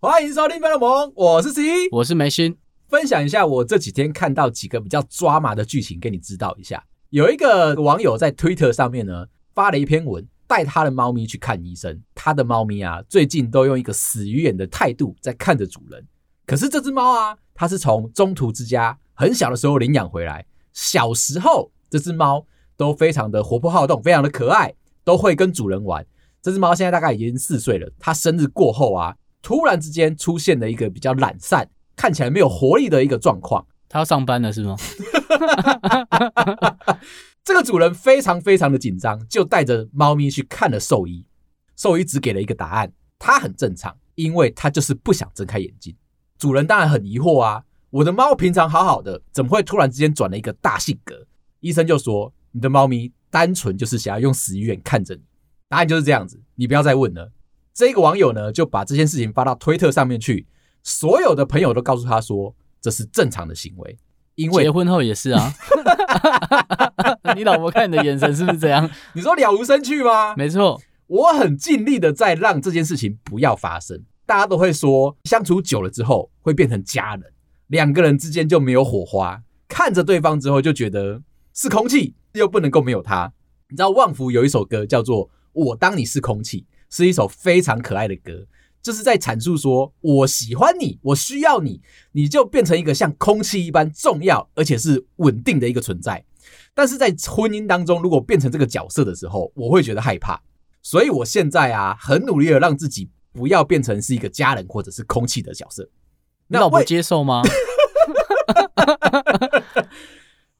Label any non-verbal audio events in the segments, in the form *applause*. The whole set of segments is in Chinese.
欢迎收听《费洛蒙》，我是 C，我是梅心，分享一下我这几天看到几个比较抓马的剧情，给你知道一下。有一个网友在 Twitter 上面呢发了一篇文，带他的猫咪去看医生。他的猫咪啊，最近都用一个死鱼眼的态度在看着主人。可是这只猫啊，它是从中途之家很小的时候领养回来，小时候这只猫都非常的活泼好动，非常的可爱，都会跟主人玩。这只猫现在大概已经四岁了，它生日过后啊。突然之间出现了一个比较懒散、看起来没有活力的一个状况。它要上班了是吗？这个主人非常非常的紧张，就带着猫咪去看了兽医。兽医只给了一个答案，它很正常，因为它就是不想睁开眼睛。主人当然很疑惑啊，我的猫平常好好的，怎么会突然之间转了一个大性格？医生就说，你的猫咪单纯就是想要用死鱼眼看着你。答案就是这样子，你不要再问了。这个网友呢，就把这件事情发到推特上面去，所有的朋友都告诉他说，这是正常的行为，因为结婚后也是啊。*laughs* 你老婆看你的眼神是不是这样？你说了无生趣吗？没错，我很尽力的在让这件事情不要发生。大家都会说，相处久了之后会变成家人，两个人之间就没有火花，看着对方之后就觉得是空气，又不能够没有他。你知道旺福有一首歌叫做《我当你是空气》。是一首非常可爱的歌，就是在阐述说，我喜欢你，我需要你，你就变成一个像空气一般重要，而且是稳定的一个存在。但是在婚姻当中，如果变成这个角色的时候，我会觉得害怕。所以我现在啊，很努力的让自己不要变成是一个家人或者是空气的角色。那老婆接受吗？*laughs*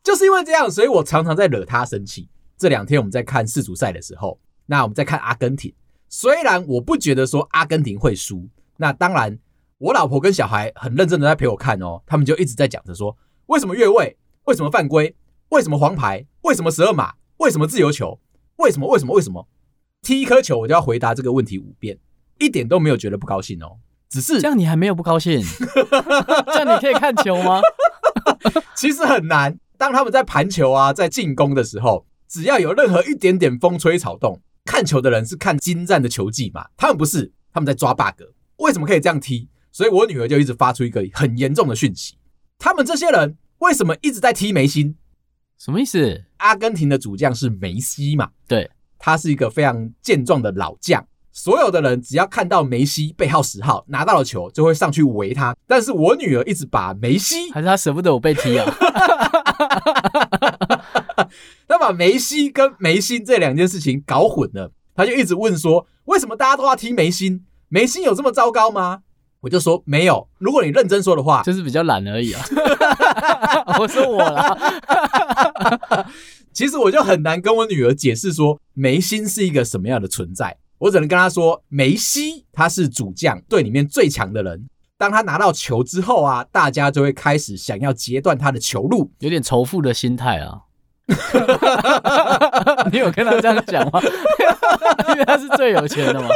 就是因为这样，所以我常常在惹他生气。这两天我们在看世足赛的时候，那我们在看阿根廷。虽然我不觉得说阿根廷会输，那当然，我老婆跟小孩很认真的在陪我看哦，他们就一直在讲着说，为什么越位？为什么犯规？为什么黄牌？为什么十二码？为什么自由球？为什么？为什么？为什么？踢一颗球我就要回答这个问题五遍，一点都没有觉得不高兴哦，只是这样你还没有不高兴？*laughs* 这样你可以看球吗？*laughs* 其实很难，当他们在盘球啊，在进攻的时候，只要有任何一点点风吹草动。看球的人是看精湛的球技嘛？他们不是，他们在抓 bug。为什么可以这样踢？所以我女儿就一直发出一个很严重的讯息：他们这些人为什么一直在踢梅西？什么意思？阿根廷的主将是梅西嘛？对，他是一个非常健壮的老将。所有的人只要看到梅西背号十号拿到了球，就会上去围他。但是我女儿一直把梅西，还是她舍不得我被踢啊？*laughs* 她把梅西跟梅西这两件事情搞混了，她就一直问说：“为什么大家都要踢梅西？梅西有这么糟糕吗？”我就说：“没有。如果你认真说的话，就是比较懒而已啊。*laughs* ”我说我啦，*laughs* 其实我就很难跟我女儿解释说梅西是一个什么样的存在。我只能跟他说，梅西他是主将，队里面最强的人。当他拿到球之后啊，大家就会开始想要截断他的球路，有点仇富的心态啊。*laughs* 你有跟他这样讲吗？*laughs* 因为他是最有钱的嘛。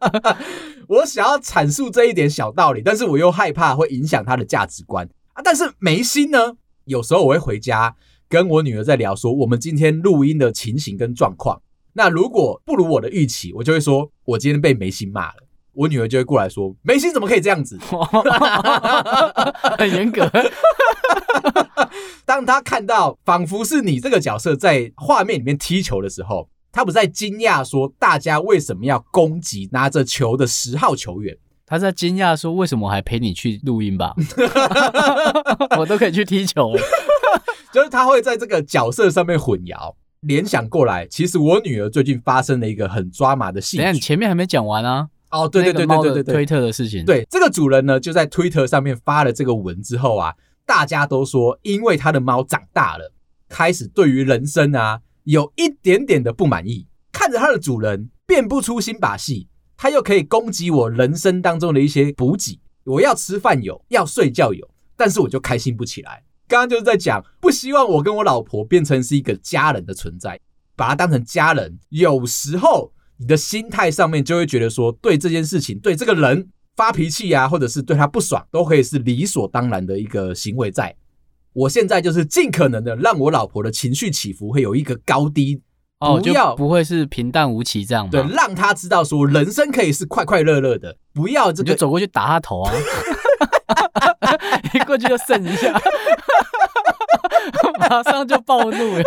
*laughs* 我想要阐述这一点小道理，但是我又害怕会影响他的价值观啊。但是梅西呢？有时候我会回家跟我女儿在聊说，我们今天录音的情形跟状况。那如果不如我的预期，我就会说我今天被梅西骂了。我女儿就会过来说，梅西怎么可以这样子？*laughs* 很严格。*laughs* 当他看到仿佛是你这个角色在画面里面踢球的时候，他不在惊讶说大家为什么要攻击拿着球的十号球员，他在惊讶说为什么我还陪你去录音吧？*laughs* 我都可以去踢球了。就是他会在这个角色上面混淆，联想过来。其实我女儿最近发生了一个很抓马的戏。等下，你前面还没讲完啊？哦，对对对对对对对，推特的事情。对，这个主人呢，就在推特上面发了这个文之后啊。大家都说，因为他的猫长大了，开始对于人生啊有一点点的不满意。看着他的主人变不出新把戏，他又可以攻击我人生当中的一些补给。我要吃饭有，要睡觉有，但是我就开心不起来。刚刚就是在讲，不希望我跟我老婆变成是一个家人的存在，把她当成家人。有时候你的心态上面就会觉得说，对这件事情，对这个人发脾气啊，或者是对他不爽，都可以是理所当然的一个行为在。我现在就是尽可能的让我老婆的情绪起伏会有一个高低，哦，不要不会是平淡无奇这样吗？对，让他知道说人生可以是快快乐乐的，不要这个，你就走过去打他头啊，*laughs* *laughs* 一过去就剩一下，*laughs* 马上就暴怒，有有？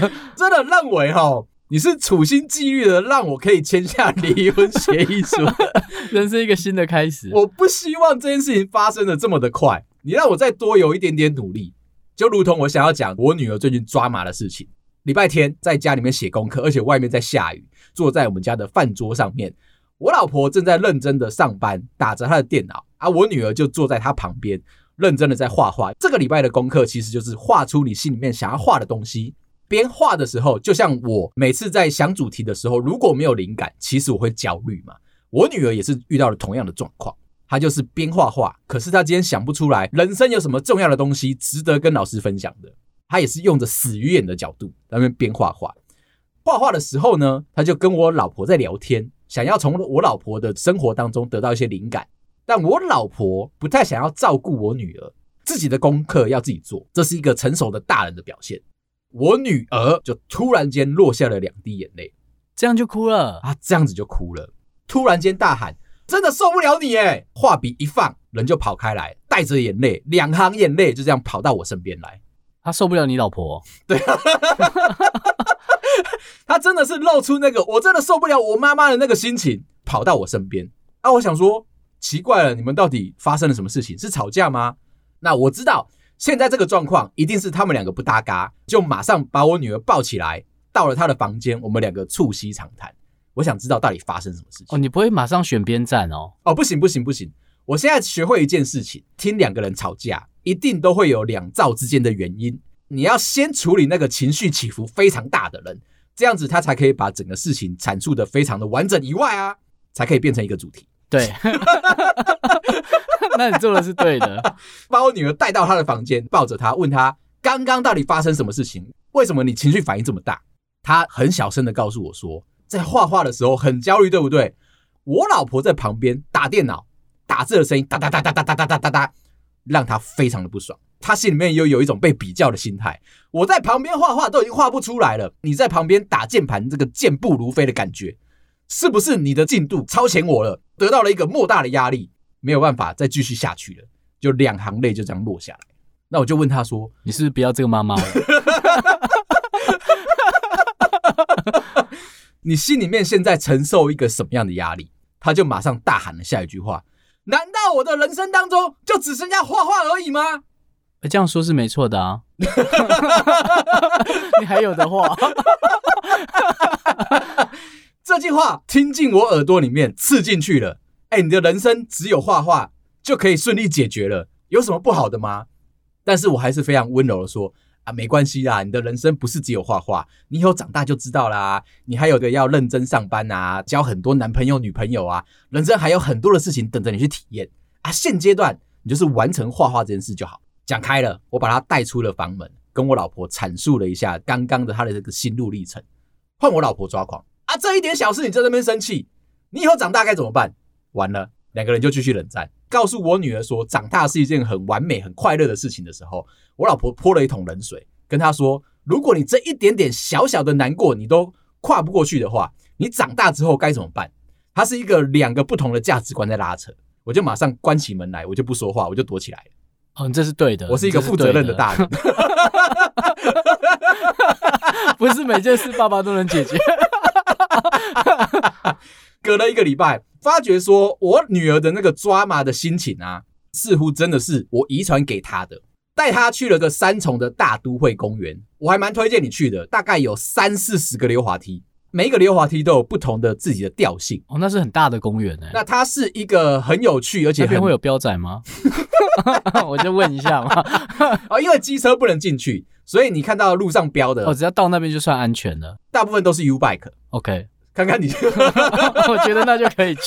*laughs* 真的认为哈，你是处心积虑的让我可以签下离婚协议书，人生一个新的开始。我不希望这件事情发生的这么的快。你让我再多有一点点努力，就如同我想要讲我女儿最近抓马的事情。礼拜天在家里面写功课，而且外面在下雨，坐在我们家的饭桌上面，我老婆正在认真的上班，打着她的电脑，而我女儿就坐在她旁边，认真的在画画。这个礼拜的功课其实就是画出你心里面想要画的东西。边画的时候，就像我每次在想主题的时候，如果没有灵感，其实我会焦虑嘛。我女儿也是遇到了同样的状况。她就是边画画，可是她今天想不出来人生有什么重要的东西值得跟老师分享的。她也是用着死鱼眼的角度在那边边画画。画画的时候呢，她就跟我老婆在聊天，想要从我老婆的生活当中得到一些灵感。但我老婆不太想要照顾我女儿，自己的功课要自己做，这是一个成熟的大人的表现。我女儿就突然间落下了两滴眼泪，这样就哭了啊！这样子就哭了，突然间大喊。真的受不了你哎！画笔一放，人就跑开来，带着眼泪，两行眼泪就这样跑到我身边来。他受不了你老婆，对啊，*laughs* 他真的是露出那个我真的受不了我妈妈的那个心情，跑到我身边啊！我想说，奇怪了，你们到底发生了什么事情？是吵架吗？那我知道现在这个状况一定是他们两个不搭嘎，就马上把我女儿抱起来，到了她的房间，我们两个促膝长谈。我想知道到底发生什么事情哦？你不会马上选边站哦？哦，不行不行不行！我现在学会一件事情，听两个人吵架，一定都会有两造之间的原因。你要先处理那个情绪起伏非常大的人，这样子他才可以把整个事情阐述的非常的完整以外啊，才可以变成一个主题。对，*laughs* 那你做的是对的。*laughs* 把我女儿带到她的房间，抱着她，问她刚刚到底发生什么事情？为什么你情绪反应这么大？她很小声的告诉我说。在画画的时候很焦虑，对不对？我老婆在旁边打电脑，打字的声音哒哒哒哒哒哒哒哒哒哒，让他非常的不爽。他心里面又有一种被比较的心态。我在旁边画画都已经画不出来了，你在旁边打键盘，这个健步如飞的感觉，是不是你的进度超前我了？得到了一个莫大的压力，没有办法再继续下去了，就两行泪就这样落下来。那我就问他说：“你是不是不要这个妈妈了？” *laughs* 你心里面现在承受一个什么样的压力？他就马上大喊了下一句话：“难道我的人生当中就只剩下画画而已吗？”这样说是没错的啊，*laughs* 你还有的话，*laughs* 这句话听进我耳朵里面，刺进去了。哎，你的人生只有画画就可以顺利解决了，有什么不好的吗？但是我还是非常温柔的说。啊，没关系啦，你的人生不是只有画画，你以后长大就知道啦。你还有个要认真上班啊，交很多男朋友女朋友啊，人生还有很多的事情等着你去体验啊。现阶段你就是完成画画这件事就好。讲开了，我把他带出了房门，跟我老婆阐述了一下刚刚的他的这个心路历程。换我老婆抓狂啊，这一点小事你在那边生气，你以后长大该怎么办？完了，两个人就继续冷战。告诉我女儿说，长大是一件很完美、很快乐的事情的时候，我老婆泼了一桶冷水，跟她说：“如果你这一点点小小的难过你都跨不过去的话，你长大之后该怎么办？”她是一个两个不同的价值观在拉扯，我就马上关起门来，我就不说话，我就躲起来。哦，这是对的，我是一个负责任的大人，*laughs* 不是每件事爸爸都能解决。隔了一个礼拜。发觉说，我女儿的那个抓马的心情啊，似乎真的是我遗传给她的。带她去了个三重的大都会公园，我还蛮推荐你去的。大概有三四十个溜滑梯，每一个溜滑梯都有不同的自己的调性。哦，那是很大的公园哎。那它是一个很有趣，而且那边会有标仔吗？*laughs* 我就问一下嘛。*laughs* 哦，因为机车不能进去，所以你看到路上标的，哦，只要到那边就算安全了。大部分都是 U bike。OK。看看你，*laughs* 我觉得那就可以去。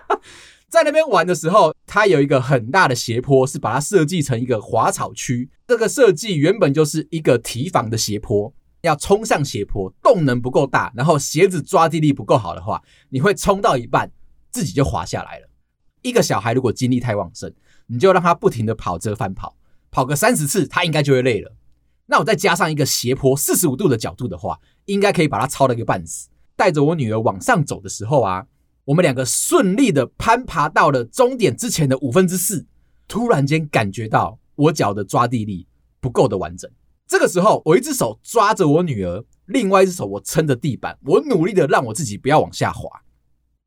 *laughs* 在那边玩的时候，它有一个很大的斜坡，是把它设计成一个滑草区。这个设计原本就是一个提防的斜坡，要冲上斜坡，动能不够大，然后鞋子抓地力不够好的话，你会冲到一半，自己就滑下来了。一个小孩如果精力太旺盛，你就让他不停的跑折返跑，跑个三十次，他应该就会累了。那我再加上一个斜坡四十五度的角度的话，应该可以把他操了个半死。带着我女儿往上走的时候啊，我们两个顺利的攀爬到了终点之前的五分之四，突然间感觉到我脚的抓地力不够的完整。这个时候，我一只手抓着我女儿，另外一只手我撑着地板，我努力的让我自己不要往下滑。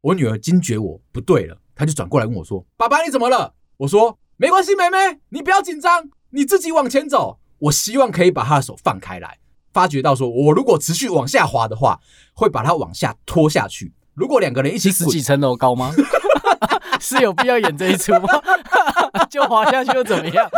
我女儿惊觉我不对了，她就转过来问我说：“爸爸，你怎么了？”我说：“没关系，妹妹，你不要紧张，你自己往前走。”我希望可以把她的手放开来，发觉到说我如果持续往下滑的话，会把它往下拖下去。如果两个人一起十几层楼高吗？*laughs* 是有必要演这一出吗？*laughs* 就滑下去又怎么样？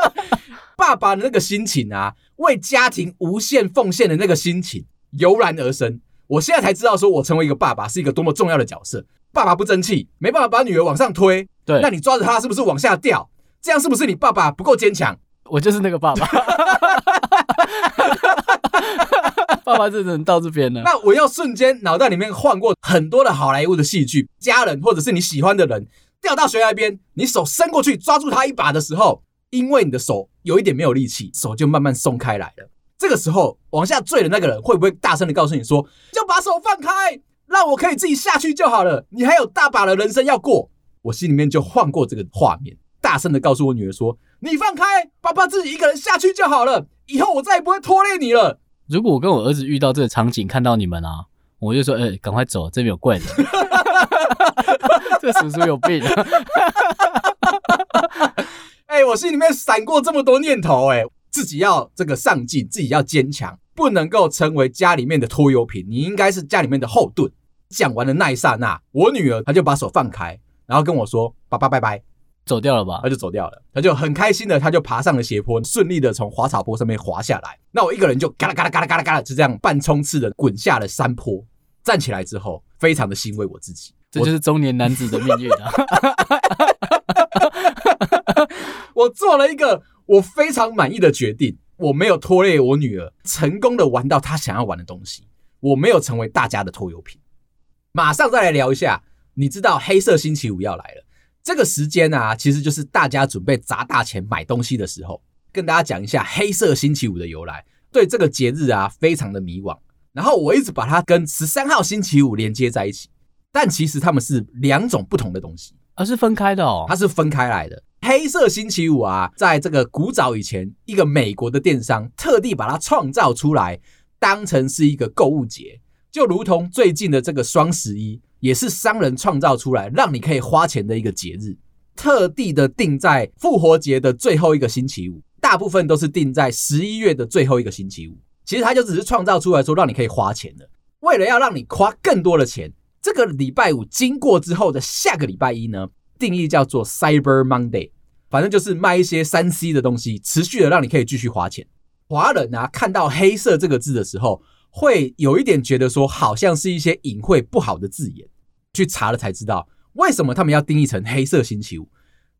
*laughs* 爸爸的那个心情啊，为家庭无限奉献的那个心情油然而生。我现在才知道，说我成为一个爸爸是一个多么重要的角色。爸爸不争气，没办法把女儿往上推，对，那你抓着她是不是往下掉？这样是不是你爸爸不够坚强？我就是那个爸爸。*laughs* 爸爸这人到这边了。那我要瞬间脑袋里面换过很多的好莱坞的戏剧，家人或者是你喜欢的人掉到悬崖边，你手伸过去抓住他一把的时候。因为你的手有一点没有力气，手就慢慢松开来了。这个时候，往下坠的那个人会不会大声的告诉你说：“就把手放开，让我可以自己下去就好了。”你还有大把的人生要过。我心里面就换过这个画面，大声的告诉我女儿说：“你放开，爸爸自己一个人下去就好了。以后我再也不会拖累你了。”如果我跟我儿子遇到这个场景，看到你们啊，我就说：“哎、欸，赶快走，这边有怪人。*laughs* ” *laughs* 这叔叔有病啊。*laughs* 哎、欸，我心里面闪过这么多念头、欸，哎，自己要这个上进，自己要坚强，不能够成为家里面的拖油瓶，你应该是家里面的后盾。讲完的那一刹那，我女儿她就把手放开，然后跟我说：“爸爸，拜拜。”走掉了吧？他就走掉了，他就很开心的，他就爬上了斜坡，顺利的从滑草坡上面滑下来。那我一个人就嘎啦嘎啦嘎啦嘎啦嘎啦，就这样半冲刺的滚下了山坡。站起来之后，非常的欣慰我自己，这就是中年男子的命运啊。*laughs* 我做了一个我非常满意的决定，我没有拖累我女儿，成功的玩到她想要玩的东西，我没有成为大家的拖油瓶。马上再来聊一下，你知道黑色星期五要来了，这个时间啊，其实就是大家准备砸大钱买东西的时候。跟大家讲一下黑色星期五的由来，对这个节日啊，非常的迷惘。然后我一直把它跟十三号星期五连接在一起，但其实它们是两种不同的东西，而是分开的哦，它是分开来的。黑色星期五啊，在这个古早以前，一个美国的电商特地把它创造出来，当成是一个购物节，就如同最近的这个双十一，也是商人创造出来让你可以花钱的一个节日，特地的定在复活节的最后一个星期五，大部分都是定在十一月的最后一个星期五。其实它就只是创造出来说让你可以花钱的，为了要让你花更多的钱，这个礼拜五经过之后的下个礼拜一呢，定义叫做 Cyber Monday，反正就是卖一些三 C 的东西，持续的让你可以继续花钱。华人啊，看到黑色这个字的时候，会有一点觉得说，好像是一些隐晦不好的字眼。去查了才知道，为什么他们要定义成黑色星期五。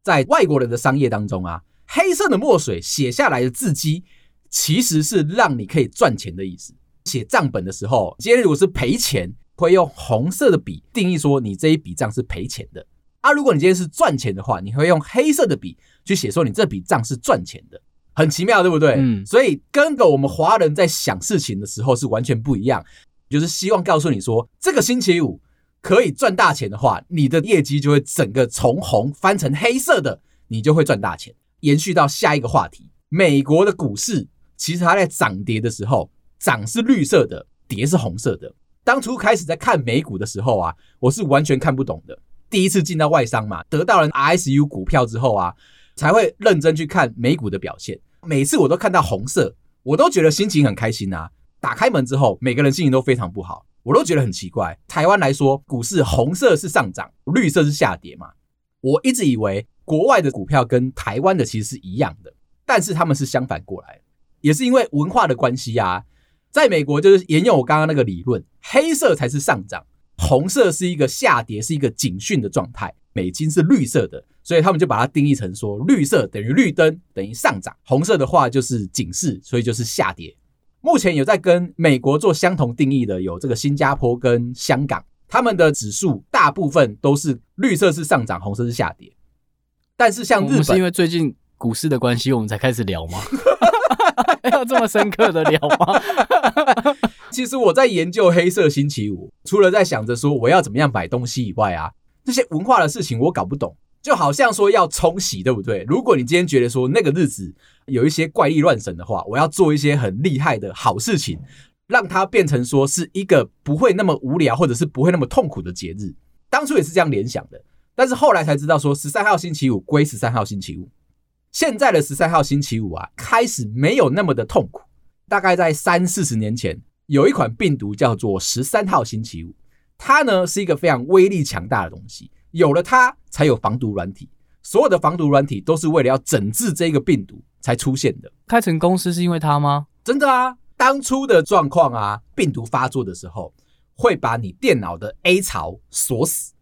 在外国人的商业当中啊，黑色的墨水写下来的字迹，其实是让你可以赚钱的意思。写账本的时候，今天如果是赔钱，会用红色的笔定义说你这一笔账是赔钱的。啊，如果你今天是赚钱的话，你会用黑色的笔去写说你这笔账是赚钱的，很奇妙，对不对？嗯，所以跟个我们华人在想事情的时候是完全不一样，就是希望告诉你说，这个星期五可以赚大钱的话，你的业绩就会整个从红翻成黑色的，你就会赚大钱。延续到下一个话题，美国的股市其实它在涨跌的时候，涨是绿色的，跌是红色的。当初开始在看美股的时候啊，我是完全看不懂的。第一次进到外商嘛，得到了 RSU 股票之后啊，才会认真去看美股的表现。每次我都看到红色，我都觉得心情很开心啊。打开门之后，每个人心情都非常不好，我都觉得很奇怪。台湾来说，股市红色是上涨，绿色是下跌嘛。我一直以为国外的股票跟台湾的其实是一样的，但是他们是相反过来，也是因为文化的关系啊。在美国就是沿用我刚刚那个理论，黑色才是上涨。红色是一个下跌，是一个警讯的状态。美金是绿色的，所以他们就把它定义成说，绿色等于绿灯，等于上涨；红色的话就是警示，所以就是下跌。目前有在跟美国做相同定义的，有这个新加坡跟香港。他们的指数大部分都是绿色是上涨，红色是下跌。但是像日本，是因为最近股市的关系，我们才开始聊吗？*laughs* 要这么深刻的聊吗？*laughs* 其实我在研究黑色星期五，除了在想着说我要怎么样买东西以外啊，这些文化的事情我搞不懂。就好像说要冲洗，对不对？如果你今天觉得说那个日子有一些怪力乱神的话，我要做一些很厉害的好事情。让它变成说是一个不会那么无聊，或者是不会那么痛苦的节日。当初也是这样联想的，但是后来才知道说十三号星期五归十三号星期五。现在的十三号星期五啊，开始没有那么的痛苦。大概在三四十年前，有一款病毒叫做十三号星期五，它呢是一个非常威力强大的东西。有了它，才有防毒软体。所有的防毒软体都是为了要整治这个病毒才出现的。开成公司是因为它吗？真的啊。当初的状况啊，病毒发作的时候会把你电脑的 A 槽锁死，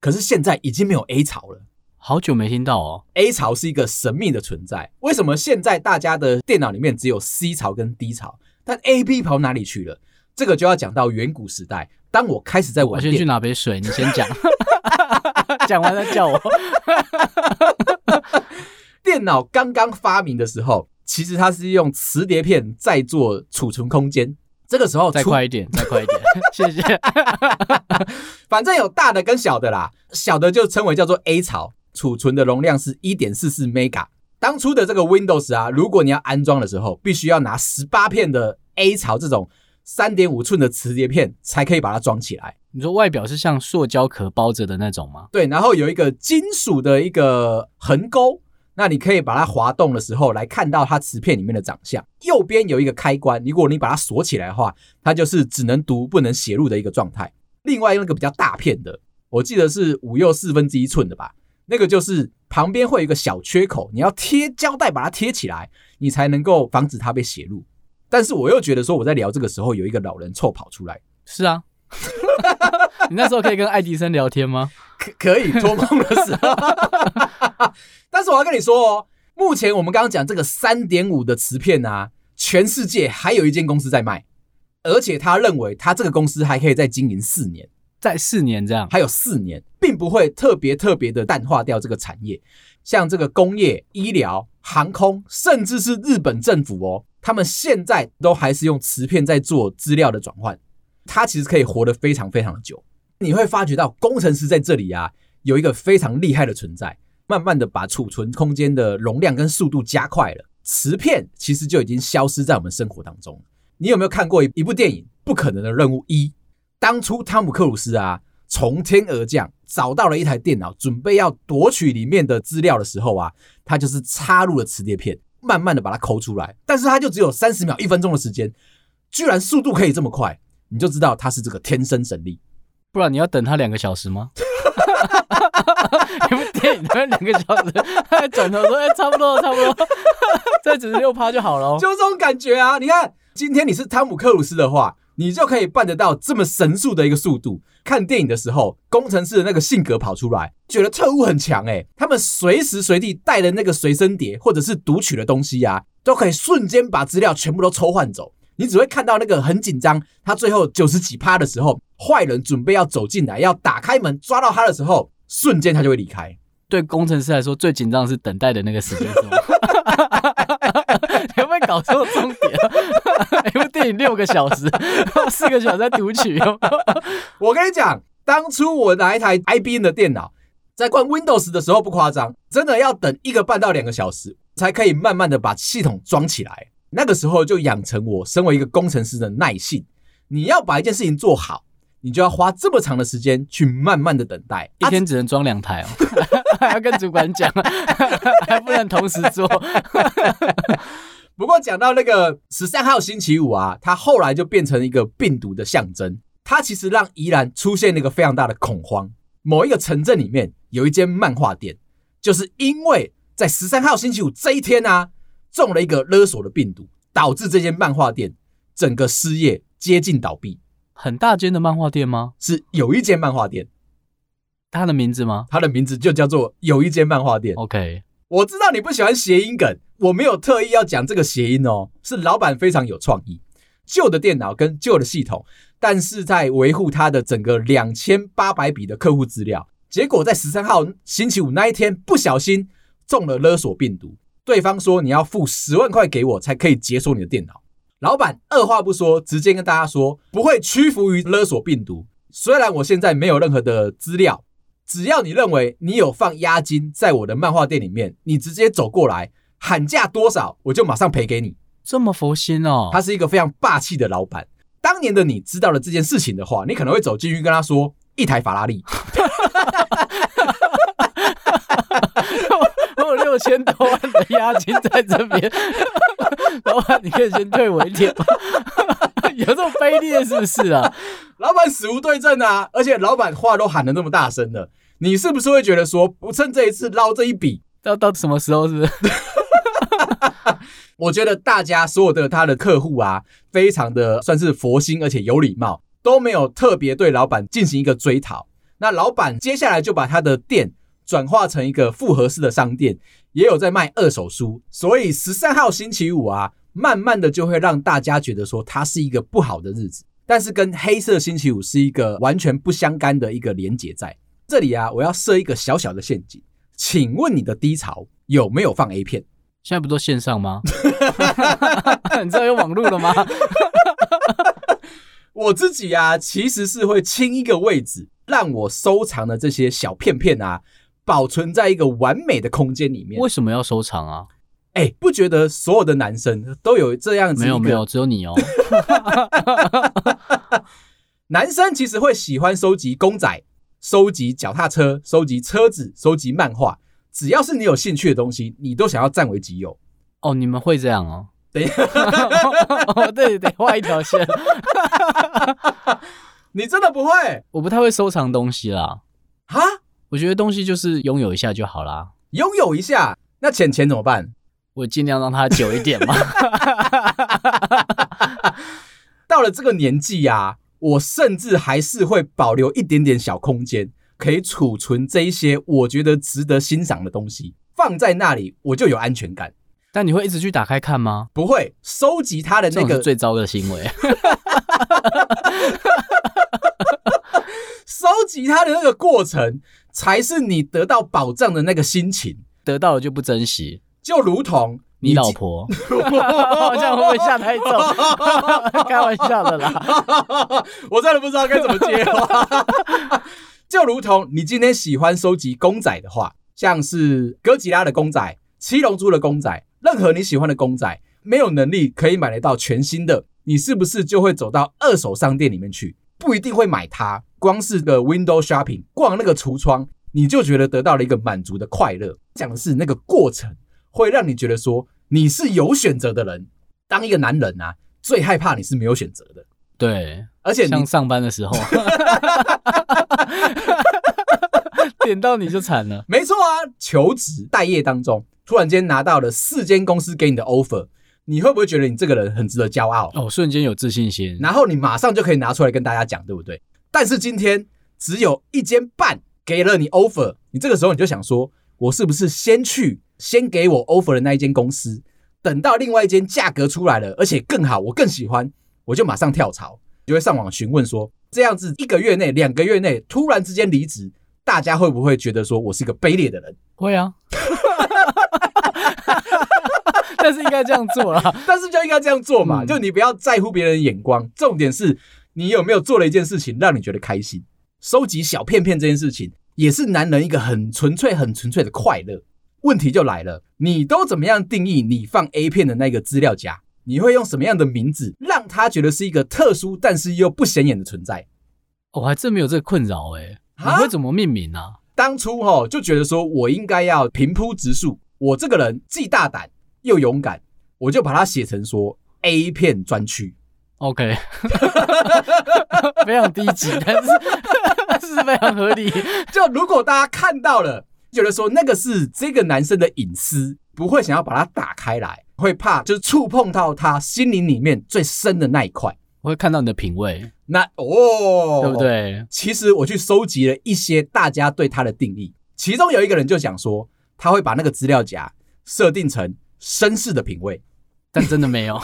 可是现在已经没有 A 槽了。好久没听到哦，A 槽是一个神秘的存在。为什么现在大家的电脑里面只有 C 槽跟 D 槽，但 A、B 跑哪里去了？这个就要讲到远古时代。当我开始在玩，我先去拿杯水，你先讲，*laughs* 讲完了叫我。*laughs* 电脑刚刚发明的时候。其实它是用磁碟片在做储存空间，这个时候再快一点，再快一点，*laughs* 谢谢。反正有大的跟小的啦，小的就称为叫做 A 槽，储存的容量是一点四四 mega。当初的这个 Windows 啊，如果你要安装的时候，必须要拿十八片的 A 槽这种三点五寸的磁碟片才可以把它装起来。你说外表是像塑胶壳包着的那种吗？对，然后有一个金属的一个横钩。那你可以把它滑动的时候来看到它磁片里面的长相。右边有一个开关，如果你把它锁起来的话，它就是只能读不能写入的一个状态。另外那个比较大片的，我记得是五又四分之一寸的吧，那个就是旁边会有一个小缺口，你要贴胶带把它贴起来，你才能够防止它被写入。但是我又觉得说我在聊这个时候有一个老人臭跑出来。是啊，*laughs* 你那时候可以跟爱迪生聊天吗？可可以做梦的时候。*laughs* 但是我要跟你说哦，目前我们刚刚讲这个三点五的磁片啊，全世界还有一间公司在卖，而且他认为他这个公司还可以再经营四年，在四年这样，还有四年，并不会特别特别的淡化掉这个产业。像这个工业、医疗、航空，甚至是日本政府哦，他们现在都还是用磁片在做资料的转换，它其实可以活得非常非常的久。你会发觉到工程师在这里啊，有一个非常厉害的存在。慢慢的把储存空间的容量跟速度加快了，磁片其实就已经消失在我们生活当中。你有没有看过一一部电影《不可能的任务一》？当初汤姆克鲁斯啊从天而降，找到了一台电脑，准备要夺取里面的资料的时候啊，他就是插入了磁碟片，慢慢的把它抠出来。但是它就只有三十秒、一分钟的时间，居然速度可以这么快，你就知道它是这个天生神力。不然你要等它两个小时吗？*laughs* 你们电影等两个小时，他还转头说：“哎、欸，差不多，差不多，再只是六趴就好了。”就这种感觉啊！你看，今天你是汤姆克鲁斯的话，你就可以办得到这么神速的一个速度。看电影的时候，工程师的那个性格跑出来，觉得特务很强哎、他们随时随地带的那个随身碟或者是读取的东西啊，都可以瞬间把资料全部都抽换走。你只会看到那个很紧张，他最后九十几趴的时候，坏人准备要走进来，要打开门抓到他的时候，瞬间他就会离开。对工程师来说，最紧张的是等待的那个时间，你 *laughs* 有没有搞错重点？*laughs* 六个小时，*laughs* 四个小时在读取。*laughs* 我跟你讲，当初我拿一台 IBM 的电脑，在关 Windows 的时候不夸张，真的要等一个半到两个小时，才可以慢慢的把系统装起来。那个时候就养成我身为一个工程师的耐性。你要把一件事情做好，你就要花这么长的时间去慢慢的等待。一天只能装两台哦，*laughs* 还要跟主管讲，还不能同时做。不过讲到那个十三号星期五啊，它后来就变成一个病毒的象征。它其实让宜兰出现了一个非常大的恐慌。某一个城镇里面有一间漫画店，就是因为在十三号星期五这一天啊。中了一个勒索的病毒，导致这间漫画店整个失业，接近倒闭。很大间的漫画店吗？是有一间漫画店。它的名字吗？它的名字就叫做有一间漫画店。OK，我知道你不喜欢谐音梗，我没有特意要讲这个谐音哦，是老板非常有创意。旧的电脑跟旧的系统但是在维护他的整个两千八百笔的客户资料。结果在十三号星期五那一天，不小心中了勒索病毒。对方说你要付十万块给我，才可以解锁你的电脑。老板二话不说，直接跟大家说不会屈服于勒索病毒。虽然我现在没有任何的资料，只要你认为你有放押金在我的漫画店里面，你直接走过来喊价多少，我就马上赔给你。这么佛心哦！他是一个非常霸气的老板。当年的你知道了这件事情的话，你可能会走进去跟他说一台法拉利。*laughs* 我有六千多万的押金在这边，老板你可以先退我一点吗？有这么卑劣是不是啊？*laughs* 老板死无对证啊！而且老板话都喊的那么大声了，你是不是会觉得说不趁这一次捞这一笔，要到什么时候？是不是？*laughs* 我觉得大家所有的他的客户啊，非常的算是佛心，而且有礼貌，都没有特别对老板进行一个追讨。那老板接下来就把他的店转化成一个复合式的商店，也有在卖二手书。所以十三号星期五啊，慢慢的就会让大家觉得说它是一个不好的日子。但是跟黑色星期五是一个完全不相干的一个连结在这里啊。我要设一个小小的陷阱，请问你的低潮有没有放 A 片？现在不都线上吗？*laughs* 你知道有网络了吗？*laughs* 我自己啊，其实是会清一个位置，让我收藏的这些小片片啊，保存在一个完美的空间里面。为什么要收藏啊？哎、欸，不觉得所有的男生都有这样子？没有没有，只有你哦。*laughs* 男生其实会喜欢收集公仔、收集脚踏车、收集车子、收集漫画。只要是你有兴趣的东西，你都想要占为己有。哦，你们会这样哦？等一下，对，得画一条线。*laughs* 你真的不会？*laughs* 我不太会收藏东西啦。哈？我觉得东西就是拥有一下就好啦。拥有一下，那钱钱怎么办？我尽量让它久一点嘛。*laughs* 到了这个年纪呀、啊，我甚至还是会保留一点点小空间。可以储存这一些我觉得值得欣赏的东西，放在那里我就有安全感。但你会一直去打开看吗？不会，收集它的那个最糟的行为。*laughs* 收集它的那个过程，才是你得到保障的那个心情。得到了就不珍惜，就如同你，你老婆，*laughs* 好像会不会下太重？*laughs* 开玩笑的啦，*laughs* 我真的不知道该怎么接话。就如同你今天喜欢收集公仔的话，像是哥吉拉的公仔、七龙珠的公仔，任何你喜欢的公仔，没有能力可以买得到全新的，你是不是就会走到二手商店里面去？不一定会买它，光是个 window shopping，逛那个橱窗，你就觉得得到了一个满足的快乐。讲的是那个过程，会让你觉得说你是有选择的人。当一个男人啊，最害怕你是没有选择的。对，而且像上班的时候，*laughs* 点到你就惨了。没错啊，求职待业当中，突然间拿到了四间公司给你的 offer，你会不会觉得你这个人很值得骄傲？哦，瞬间有自信心，然后你马上就可以拿出来跟大家讲，对不对？但是今天只有一间半给了你 offer，你这个时候你就想说，我是不是先去先给我 offer 的那一间公司，等到另外一间价格出来了，而且更好，我更喜欢。我就马上跳槽，就会上网询问说，这样子一个月内、两个月内突然之间离职，大家会不会觉得说我是一个卑劣的人？会啊，但是应该这样做啦，*laughs* 但是就应该这样做嘛，嗯、就你不要在乎别人的眼光，重点是你有没有做了一件事情让你觉得开心。收集小片片这件事情，也是男人一个很纯粹、很纯粹的快乐。问题就来了，你都怎么样定义你放 A 片的那个资料夹？你会用什么样的名字让他觉得是一个特殊但是又不显眼的存在？我还真没有这个困扰哎，你会怎么命名啊？当初哈就觉得说我应该要平铺直述，我这个人既大胆又勇敢，我就把它写成说 A 片专区。OK，*laughs* 非常低级，但是 *laughs* 是非常合理。*laughs* 就如果大家看到了，觉得说那个是这个男生的隐私，不会想要把它打开来。会怕，就是触碰到他心灵里面最深的那一块。我会看到你的品味，那哦，对不对？其实我去收集了一些大家对他的定义，其中有一个人就讲说，他会把那个资料夹设定成绅士的品味，但真的没有。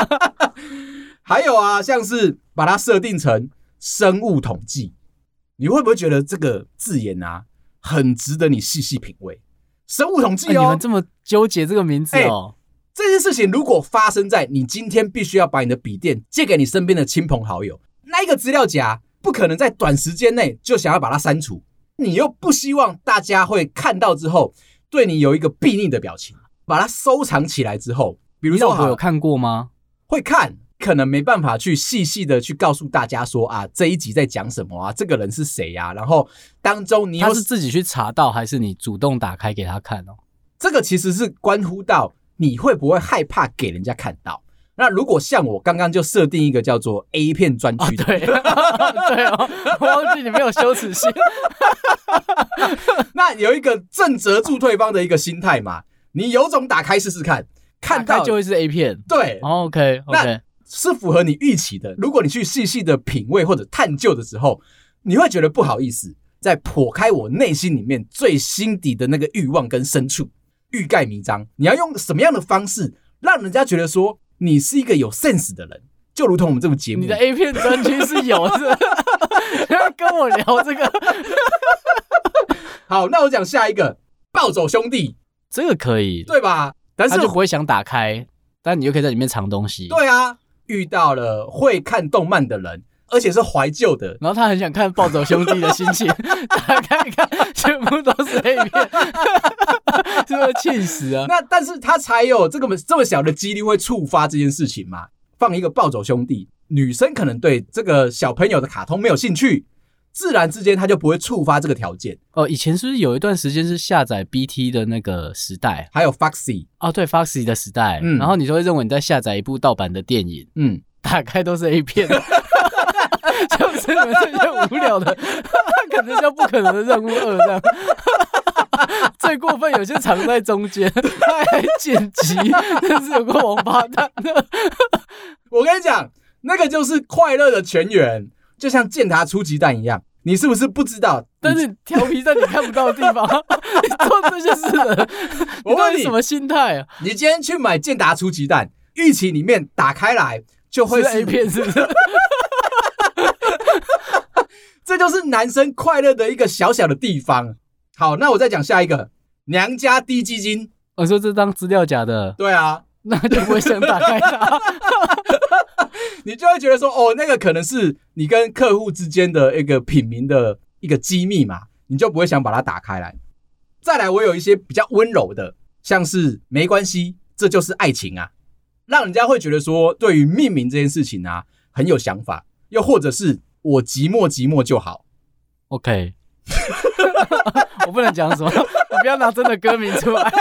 *laughs* 还有啊，像是把它设定成生物统计，你会不会觉得这个字眼啊，很值得你细细品味？生物统计哦，你们这么纠结这个名字哦。这件事情如果发生在你今天必须要把你的笔电借给你身边的亲朋好友，那一个资料夹不可能在短时间内就想要把它删除，你又不希望大家会看到之后对你有一个避逆的表情，把它收藏起来之后，比如说我有看过吗？会看，可能没办法去细细的去告诉大家说啊，这一集在讲什么啊，这个人是谁呀？然后当中你他是自己去查到，还是你主动打开给他看哦？这个其实是关乎到。你会不会害怕给人家看到？那如果像我刚刚就设定一个叫做 A 片专区的，对对哦，我 *laughs* 忘记你没有羞耻心。*laughs* 那有一个正责助对方的一个心态嘛，你有种打开试试看，看到就会是 A 片。对，OK，那是符合你预期的。如果你去细细的品味或者探究的时候，你会觉得不好意思，在剖开我内心里面最心底的那个欲望跟深处。欲盖弥彰，你要用什么样的方式让人家觉得说你是一个有 sense 的人？就如同我们这个节目，你的 A 片专区是有的，要跟我聊这个。*laughs* 好，那我讲下一个暴走兄弟，这个可以，对吧？但是他就不会想打开，但你又可以在里面藏东西。对啊，遇到了会看动漫的人。而且是怀旧的，然后他很想看《暴走兄弟》的心情，*laughs* 打开一看，全部都是黑片，*laughs* 是不是气死啊？那但是他才有这个这么小的几率会触发这件事情嘛？放一个《暴走兄弟》，女生可能对这个小朋友的卡通没有兴趣，自然之间他就不会触发这个条件。哦，以前是不是有一段时间是下载 BT 的那个时代？还有 Foxy 哦，对，Foxy 的时代，嗯，然后你就会认为你在下载一部盗版的电影，嗯，打开都是 A 片。就是你们这些无聊的，可能叫不可能的任务二这样。最过分，有些藏在中间，他还剪辑，真是有个王八蛋。我跟你讲，那个就是快乐的泉源，就像健达出鸡蛋一样。你是不是不知道？但是调皮在你看不到的地方，*laughs* 你做这些事的，我问你什么心态啊？你今天去买健达出奇蛋，预期里面打开来就会是，片，是不是？*laughs* 这就是男生快乐的一个小小的地方。好，那我再讲下一个，娘家低基金。我说这张资料假的，对啊，那就不会想打开它，*laughs* 你就会觉得说，哦，那个可能是你跟客户之间的一个品名的一个机密嘛，你就不会想把它打开来。再来，我有一些比较温柔的，像是没关系，这就是爱情啊，让人家会觉得说，对于命名这件事情啊，很有想法，又或者是。我寂寞寂寞就好，OK。*laughs* 我不能讲什么，你不要拿真的歌名出来。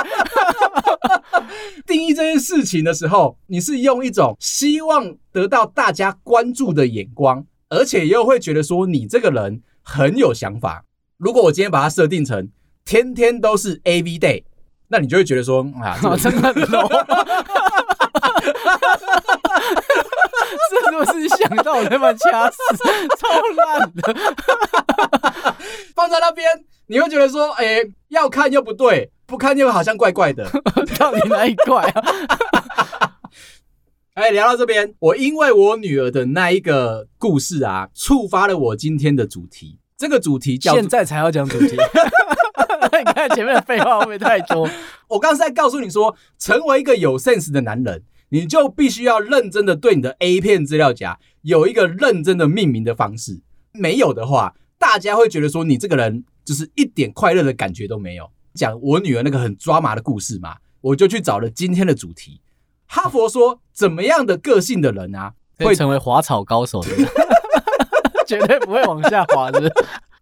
定义这件事情的时候，你是用一种希望得到大家关注的眼光，而且又会觉得说你这个人很有想法。如果我今天把它设定成天天都是 AV day，那你就会觉得说啊，*laughs* 这个、真的很 low。*laughs* 是不是想到我他妈掐死，超烂的，放在那边你会觉得说，哎、欸，要看又不对，不看又好像怪怪的，*laughs* 到底哪里怪啊？*laughs* 哎、欸，聊到这边，我因为我女儿的那一个故事啊，触发了我今天的主题。这个主题叫现在才要讲主题，*laughs* 你看前面的废话会不会太多？我刚才在告诉你说，成为一个有 sense 的男人。你就必须要认真的对你的 A 片资料夹有一个认真的命名的方式，没有的话，大家会觉得说你这个人就是一点快乐的感觉都没有。讲我女儿那个很抓马的故事嘛，我就去找了今天的主题。哈佛说，怎么样的个性的人啊，会成为滑草高手的人，*laughs* 绝对不会往下滑的。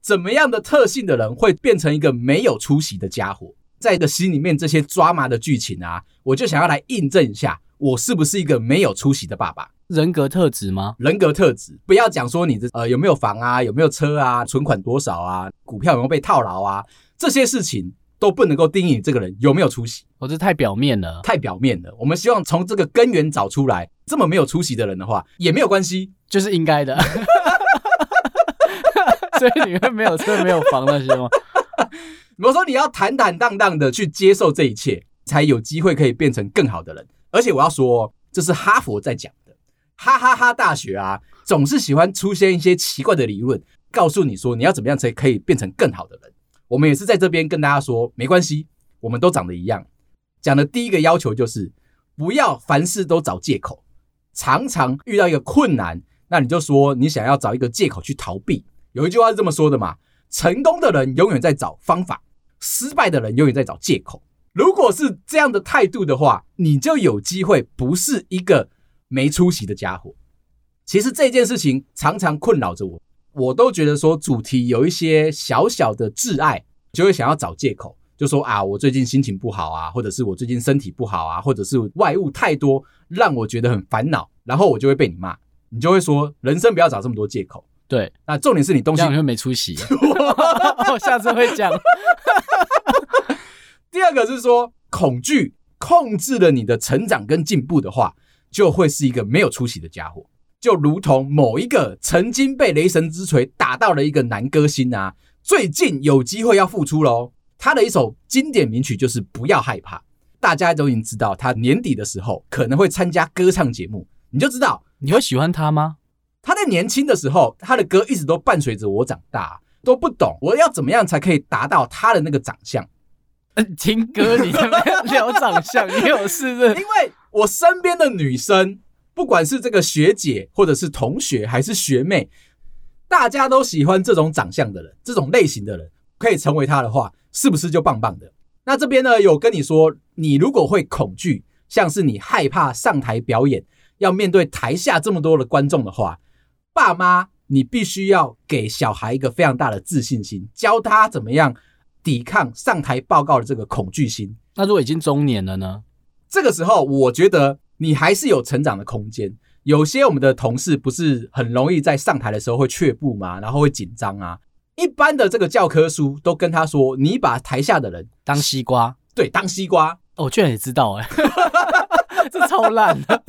怎么样的特性的人会变成一个没有出息的家伙？在一个心里面这些抓马的剧情啊，我就想要来印证一下。我是不是一个没有出息的爸爸？人格特质吗？人格特质，不要讲说你的呃有没有房啊，有没有车啊，存款多少啊，股票有没有被套牢啊，这些事情都不能够定义你这个人有没有出息。我、哦、这太表面了，太表面了。我们希望从这个根源找出来，这么没有出息的人的话也没有关系，就是应该的。*laughs* 所以你会没有车没有房那些吗？我说你要坦坦荡荡的去接受这一切，才有机会可以变成更好的人。而且我要说，这是哈佛在讲的，哈哈哈大学啊，总是喜欢出现一些奇怪的理论，告诉你说你要怎么样才可以变成更好的人。我们也是在这边跟大家说，没关系，我们都长得一样。讲的第一个要求就是不要凡事都找借口，常常遇到一个困难，那你就说你想要找一个借口去逃避。有一句话是这么说的嘛：成功的人永远在找方法，失败的人永远在找借口。如果是这样的态度的话，你就有机会不是一个没出息的家伙。其实这件事情常常困扰着我。我都觉得说主题有一些小小的挚爱，就会想要找借口，就说啊，我最近心情不好啊，或者是我最近身体不好啊，或者是外物太多让我觉得很烦恼，然后我就会被你骂，你就会说人生不要找这么多借口。对，那重点是你东西这样会没出息，*laughs* *laughs* 我下次会讲。*laughs* 第二个是说恐惧控制了你的成长跟进步的话，就会是一个没有出息的家伙。就如同某一个曾经被雷神之锤打到了一个男歌星啊，最近有机会要复出喽。他的一首经典名曲就是《不要害怕》，大家都已经知道他年底的时候可能会参加歌唱节目，你就知道你会喜欢他吗？他在年轻的时候，他的歌一直都伴随着我长大，都不懂我要怎么样才可以达到他的那个长相。*laughs* 听歌你怎么样聊长相？你有事是？*laughs* 因为我身边的女生。不管是这个学姐，或者是同学，还是学妹，大家都喜欢这种长相的人，这种类型的人，可以成为他的话，是不是就棒棒的？那这边呢，有跟你说，你如果会恐惧，像是你害怕上台表演，要面对台下这么多的观众的话，爸妈，你必须要给小孩一个非常大的自信心，教他怎么样抵抗上台报告的这个恐惧心。那如果已经中年了呢？这个时候，我觉得。你还是有成长的空间。有些我们的同事不是很容易在上台的时候会却步吗？然后会紧张啊。一般的这个教科书都跟他说：“你把台下的人当西瓜。”对，当西瓜。哦，我居然也知道哎，*laughs* 这超烂的。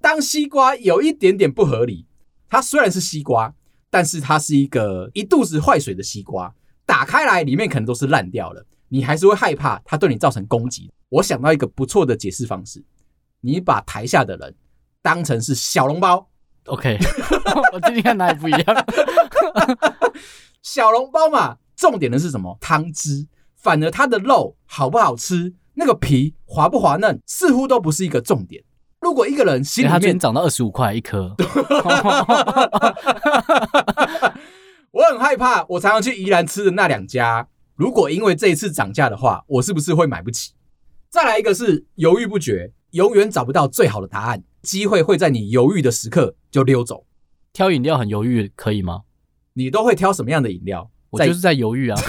当西瓜有一点点不合理。它虽然是西瓜，但是它是一个一肚子坏水的西瓜。打开来里面可能都是烂掉了，你还是会害怕它对你造成攻击。我想到一个不错的解释方式。你把台下的人当成是小笼包，OK？*laughs* 我今天看哪里不一样。*laughs* 小笼包嘛，重点的是什么？汤汁。反而它的肉好不好吃，那个皮滑不滑嫩，似乎都不是一个重点。如果一个人心里面，他今天涨到二十五块一颗，*laughs* 我很害怕。我常常去宜兰吃的那两家，如果因为这一次涨价的话，我是不是会买不起？再来一个是犹豫不决。永远找不到最好的答案，机会会在你犹豫的时刻就溜走。挑饮料很犹豫，可以吗？你都会挑什么样的饮料？我就是在犹豫啊。*laughs*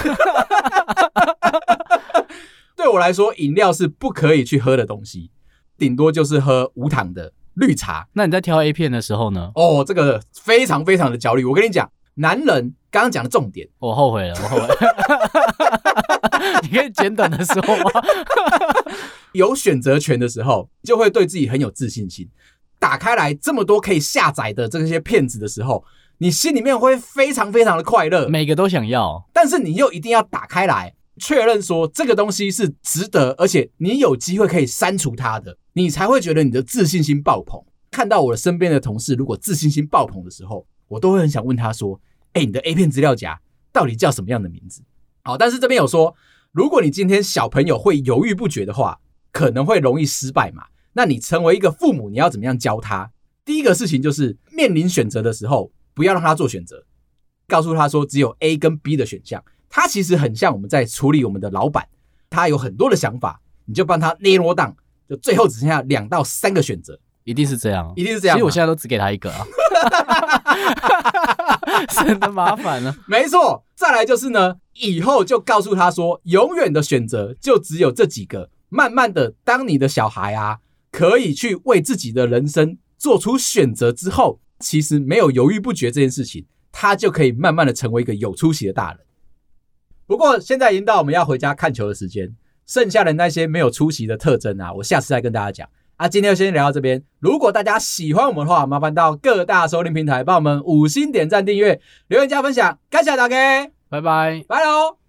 对我来说，饮料是不可以去喝的东西，顶多就是喝无糖的绿茶。那你在挑 A 片的时候呢？哦，这个非常非常的焦虑。我跟你讲，男人刚刚讲的重点，我后悔了，我后悔了。*laughs* 你可以简短的说吗？*laughs* 有选择权的时候，就会对自己很有自信心。打开来这么多可以下载的这些片子的时候，你心里面会非常非常的快乐，每个都想要。但是你又一定要打开来确认说这个东西是值得，而且你有机会可以删除它的，你才会觉得你的自信心爆棚。看到我的身边的同事如果自信心爆棚的时候，我都会很想问他说：“哎，你的 A 片资料夹到底叫什么样的名字？”好，但是这边有说，如果你今天小朋友会犹豫不决的话，可能会容易失败嘛？那你成为一个父母，你要怎么样教他？第一个事情就是面临选择的时候，不要让他做选择，告诉他说只有 A 跟 B 的选项。他其实很像我们在处理我们的老板，他有很多的想法，你就帮他捏罗档，就最后只剩下两到三个选择。一定是这样，一定是这样。其实我现在都只给他一个啊，*laughs* 省得麻烦了。没错，再来就是呢，以后就告诉他说，永远的选择就只有这几个。慢慢的，当你的小孩啊，可以去为自己的人生做出选择之后，其实没有犹豫不决这件事情，他就可以慢慢的成为一个有出息的大人。不过现在已经到我们要回家看球的时间，剩下的那些没有出息的特征啊，我下次再跟大家讲。啊，今天就先聊到这边。如果大家喜欢我们的话，麻烦到各大收听平台帮我们五星点赞、订阅、留言加分享，感谢大家，拜拜，拜喽。